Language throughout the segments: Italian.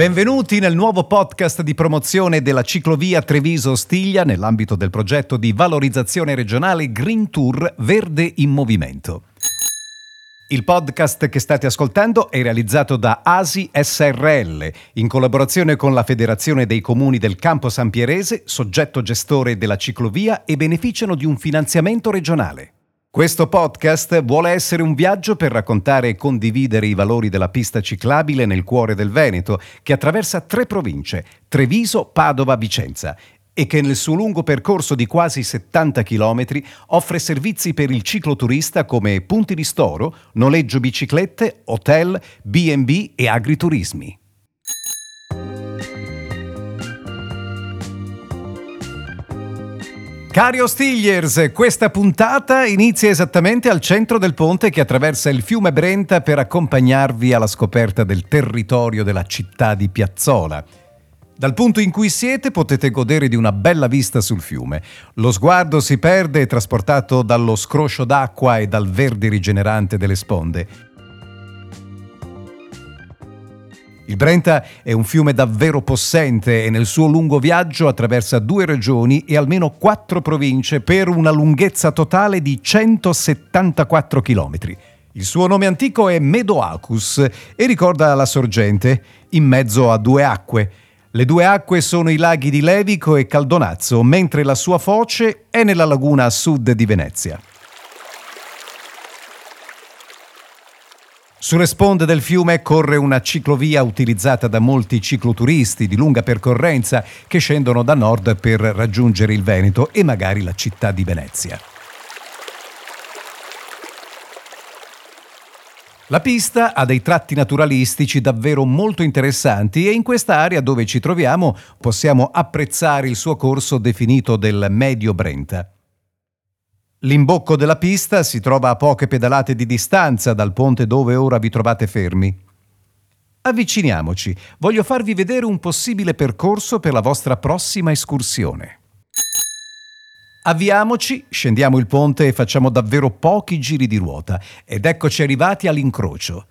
Benvenuti nel nuovo podcast di promozione della ciclovia Treviso-Stiglia nell'ambito del progetto di valorizzazione regionale Green Tour Verde in Movimento. Il podcast che state ascoltando è realizzato da ASI SRL in collaborazione con la Federazione dei Comuni del Campo San Pierese, soggetto gestore della ciclovia e beneficiano di un finanziamento regionale. Questo podcast vuole essere un viaggio per raccontare e condividere i valori della pista ciclabile nel cuore del Veneto, che attraversa tre province, Treviso, Padova, Vicenza, e che nel suo lungo percorso di quasi 70 km offre servizi per il cicloturista come punti di storo, noleggio biciclette, hotel, B&B e agriturismi. Cari Ostigliers, questa puntata inizia esattamente al centro del ponte che attraversa il fiume Brenta per accompagnarvi alla scoperta del territorio della città di Piazzola. Dal punto in cui siete potete godere di una bella vista sul fiume. Lo sguardo si perde trasportato dallo scroscio d'acqua e dal verde rigenerante delle sponde. Il Brenta è un fiume davvero possente e nel suo lungo viaggio attraversa due regioni e almeno quattro province per una lunghezza totale di 174 km. Il suo nome antico è Medoacus e ricorda la sorgente, in mezzo a due acque. Le due acque sono i laghi di Levico e Caldonazzo, mentre la sua foce è nella laguna a sud di Venezia. Sulle sponde del fiume corre una ciclovia utilizzata da molti cicloturisti di lunga percorrenza che scendono da nord per raggiungere il Veneto e magari la città di Venezia. La pista ha dei tratti naturalistici davvero molto interessanti e in questa area dove ci troviamo possiamo apprezzare il suo corso definito del Medio Brenta. L'imbocco della pista si trova a poche pedalate di distanza dal ponte dove ora vi trovate fermi. Avviciniamoci, voglio farvi vedere un possibile percorso per la vostra prossima escursione. Avviamoci, scendiamo il ponte e facciamo davvero pochi giri di ruota ed eccoci arrivati all'incrocio.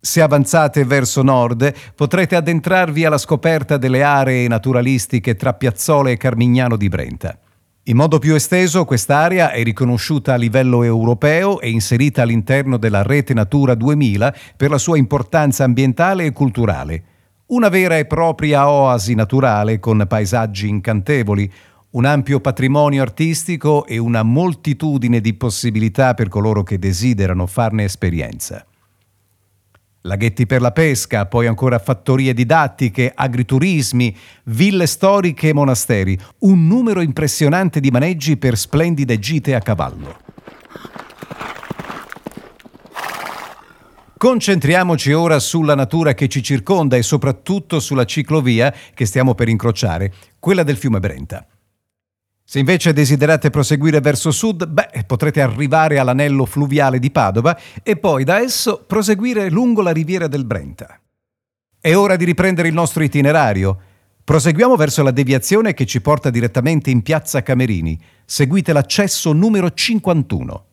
Se avanzate verso nord potrete addentrarvi alla scoperta delle aree naturalistiche tra Piazzola e Carmignano di Brenta. In modo più esteso, quest'area è riconosciuta a livello europeo e inserita all'interno della Rete Natura 2000 per la sua importanza ambientale e culturale. Una vera e propria oasi naturale con paesaggi incantevoli, un ampio patrimonio artistico e una moltitudine di possibilità per coloro che desiderano farne esperienza laghetti per la pesca, poi ancora fattorie didattiche, agriturismi, ville storiche e monasteri, un numero impressionante di maneggi per splendide gite a cavallo. Concentriamoci ora sulla natura che ci circonda e soprattutto sulla ciclovia che stiamo per incrociare, quella del fiume Brenta. Se invece desiderate proseguire verso sud, beh, potrete arrivare all'anello fluviale di Padova e poi da esso proseguire lungo la riviera del Brenta. È ora di riprendere il nostro itinerario. Proseguiamo verso la deviazione che ci porta direttamente in piazza Camerini. Seguite l'accesso numero 51.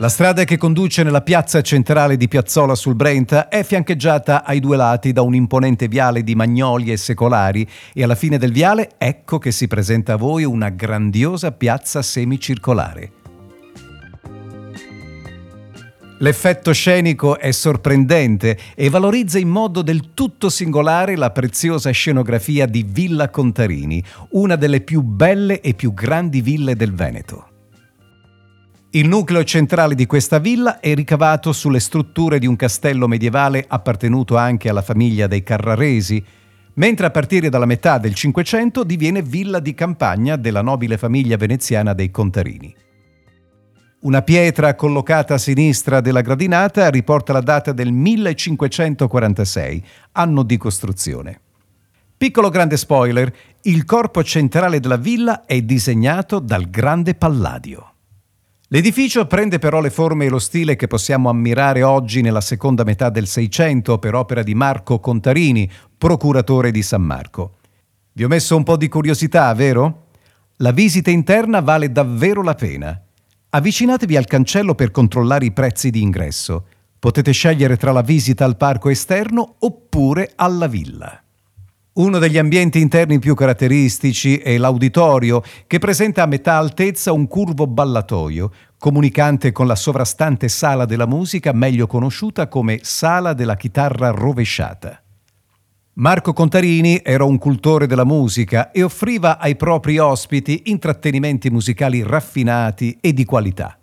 La strada che conduce nella piazza centrale di Piazzola sul Brenta è fiancheggiata ai due lati da un imponente viale di magnolie secolari e alla fine del viale ecco che si presenta a voi una grandiosa piazza semicircolare. L'effetto scenico è sorprendente e valorizza in modo del tutto singolare la preziosa scenografia di Villa Contarini, una delle più belle e più grandi ville del Veneto. Il nucleo centrale di questa villa è ricavato sulle strutture di un castello medievale appartenuto anche alla famiglia dei Carraresi, mentre a partire dalla metà del Cinquecento diviene villa di campagna della nobile famiglia veneziana dei Contarini. Una pietra collocata a sinistra della gradinata riporta la data del 1546, anno di costruzione. Piccolo grande spoiler, il corpo centrale della villa è disegnato dal grande Palladio. L'edificio prende però le forme e lo stile che possiamo ammirare oggi nella seconda metà del Seicento per opera di Marco Contarini, procuratore di San Marco. Vi ho messo un po' di curiosità, vero? La visita interna vale davvero la pena. Avvicinatevi al cancello per controllare i prezzi di ingresso. Potete scegliere tra la visita al parco esterno oppure alla villa. Uno degli ambienti interni più caratteristici è l'auditorio, che presenta a metà altezza un curvo ballatoio, comunicante con la sovrastante sala della musica, meglio conosciuta come sala della chitarra rovesciata. Marco Contarini era un cultore della musica e offriva ai propri ospiti intrattenimenti musicali raffinati e di qualità.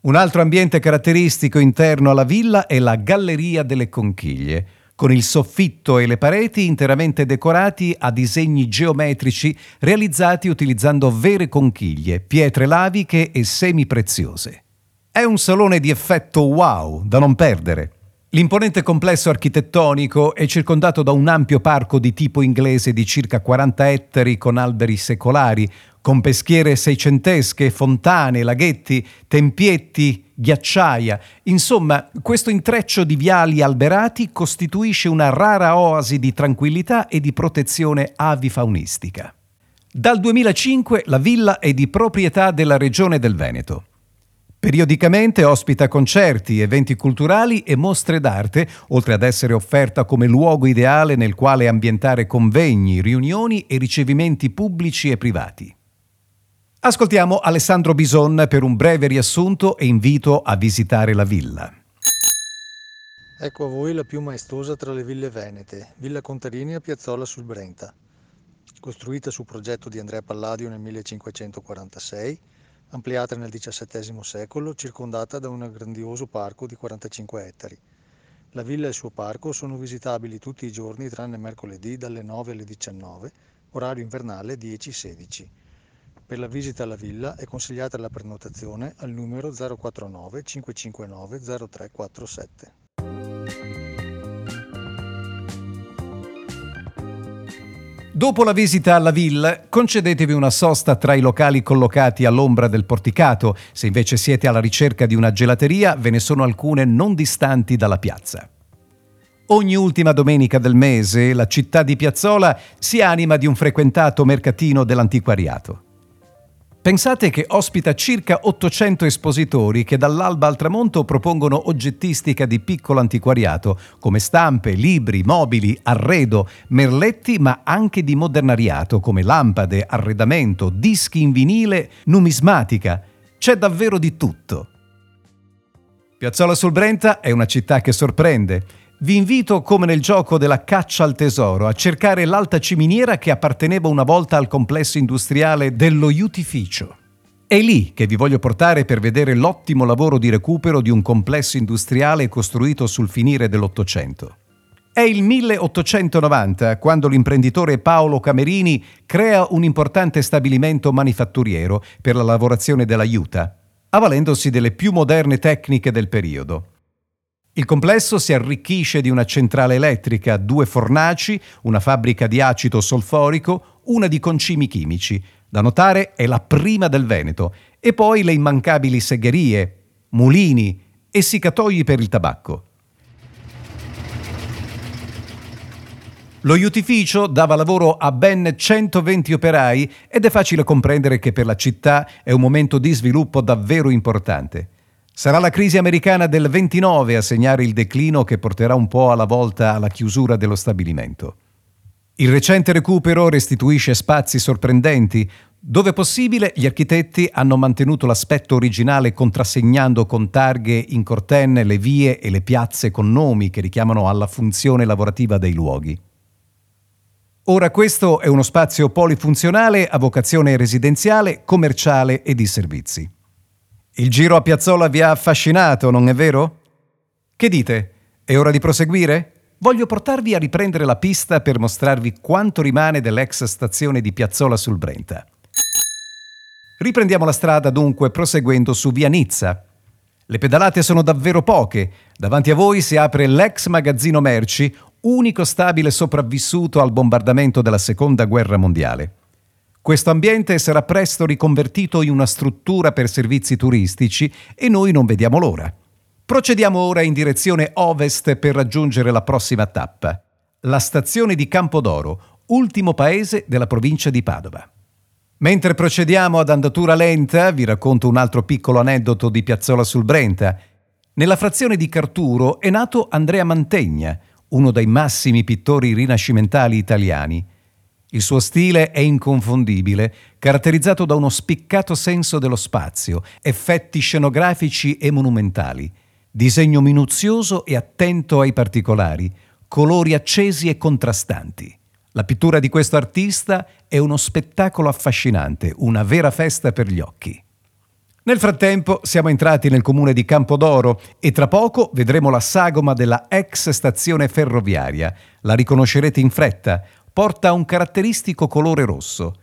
Un altro ambiente caratteristico interno alla villa è la Galleria delle Conchiglie, con il soffitto e le pareti interamente decorati a disegni geometrici realizzati utilizzando vere conchiglie, pietre laviche e semi preziose. È un salone di effetto wow da non perdere. L'imponente complesso architettonico è circondato da un ampio parco di tipo inglese di circa 40 ettari con alberi secolari, con peschiere seicentesche, fontane, laghetti, tempietti, ghiacciaia. Insomma, questo intreccio di viali alberati costituisce una rara oasi di tranquillità e di protezione avifaunistica. Dal 2005 la villa è di proprietà della Regione del Veneto. Periodicamente ospita concerti, eventi culturali e mostre d'arte, oltre ad essere offerta come luogo ideale nel quale ambientare convegni, riunioni e ricevimenti pubblici e privati. Ascoltiamo Alessandro Bison per un breve riassunto e invito a visitare la villa. Ecco a voi la più maestosa tra le ville venete, Villa Contarini a Piazzola sul Brenta. Costruita su progetto di Andrea Palladio nel 1546, ampliata nel XVII secolo, circondata da un grandioso parco di 45 ettari. La villa e il suo parco sono visitabili tutti i giorni tranne mercoledì dalle 9 alle 19, orario invernale 10-16. Per la visita alla villa è consigliata la prenotazione al numero 049 559 0347. Dopo la visita alla villa, concedetevi una sosta tra i locali collocati all'ombra del porticato. Se invece siete alla ricerca di una gelateria, ve ne sono alcune non distanti dalla piazza. Ogni ultima domenica del mese la città di Piazzola si anima di un frequentato mercatino dell'antiquariato. Pensate che ospita circa 800 espositori che dall'alba al tramonto propongono oggettistica di piccolo antiquariato, come stampe, libri, mobili, arredo, merletti, ma anche di modernariato, come lampade, arredamento, dischi in vinile, numismatica. C'è davvero di tutto. Piazzola sul Brenta è una città che sorprende vi invito, come nel gioco della caccia al tesoro, a cercare l'alta ciminiera che apparteneva una volta al complesso industriale dello Iutificio. È lì che vi voglio portare per vedere l'ottimo lavoro di recupero di un complesso industriale costruito sul finire dell'Ottocento. È il 1890 quando l'imprenditore Paolo Camerini crea un importante stabilimento manifatturiero per la lavorazione della juta, avvalendosi delle più moderne tecniche del periodo. Il complesso si arricchisce di una centrale elettrica, due fornaci, una fabbrica di acido solforico, una di concimi chimici. Da notare è la prima del Veneto, e poi le immancabili segherie, mulini, essiccatoi per il tabacco. Lo iutificio dava lavoro a ben 120 operai ed è facile comprendere che per la città è un momento di sviluppo davvero importante. Sarà la crisi americana del 29 a segnare il declino che porterà un po' alla volta alla chiusura dello stabilimento. Il recente recupero restituisce spazi sorprendenti. Dove possibile, gli architetti hanno mantenuto l'aspetto originale contrassegnando con targhe in cortenne le vie e le piazze con nomi che richiamano alla funzione lavorativa dei luoghi. Ora questo è uno spazio polifunzionale a vocazione residenziale, commerciale e di servizi. Il giro a Piazzola vi ha affascinato, non è vero? Che dite? È ora di proseguire? Voglio portarvi a riprendere la pista per mostrarvi quanto rimane dell'ex stazione di Piazzola sul Brenta. Riprendiamo la strada dunque proseguendo su via Nizza. Le pedalate sono davvero poche. Davanti a voi si apre l'ex magazzino merci, unico stabile sopravvissuto al bombardamento della Seconda Guerra Mondiale. Questo ambiente sarà presto riconvertito in una struttura per servizi turistici e noi non vediamo l'ora. Procediamo ora in direzione ovest per raggiungere la prossima tappa, la stazione di Campodoro, ultimo paese della provincia di Padova. Mentre procediamo ad andatura lenta, vi racconto un altro piccolo aneddoto di Piazzola sul Brenta. Nella frazione di Carturo è nato Andrea Mantegna, uno dei massimi pittori rinascimentali italiani. Il suo stile è inconfondibile, caratterizzato da uno spiccato senso dello spazio, effetti scenografici e monumentali, disegno minuzioso e attento ai particolari, colori accesi e contrastanti. La pittura di questo artista è uno spettacolo affascinante, una vera festa per gli occhi. Nel frattempo siamo entrati nel comune di Campodoro e tra poco vedremo la sagoma della ex stazione ferroviaria. La riconoscerete in fretta, porta un caratteristico colore rosso.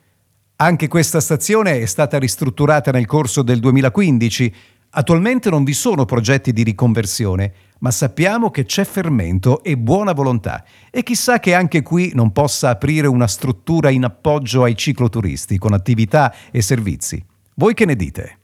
Anche questa stazione è stata ristrutturata nel corso del 2015. Attualmente non vi sono progetti di riconversione, ma sappiamo che c'è fermento e buona volontà e chissà che anche qui non possa aprire una struttura in appoggio ai cicloturisti con attività e servizi. Voi che ne dite?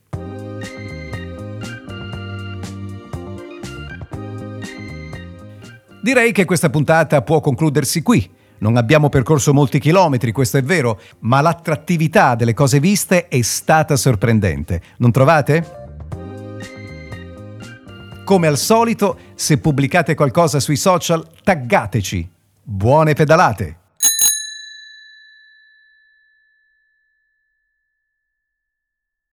Direi che questa puntata può concludersi qui. Non abbiamo percorso molti chilometri, questo è vero, ma l'attrattività delle cose viste è stata sorprendente. Non trovate? Come al solito, se pubblicate qualcosa sui social, taggateci. Buone pedalate!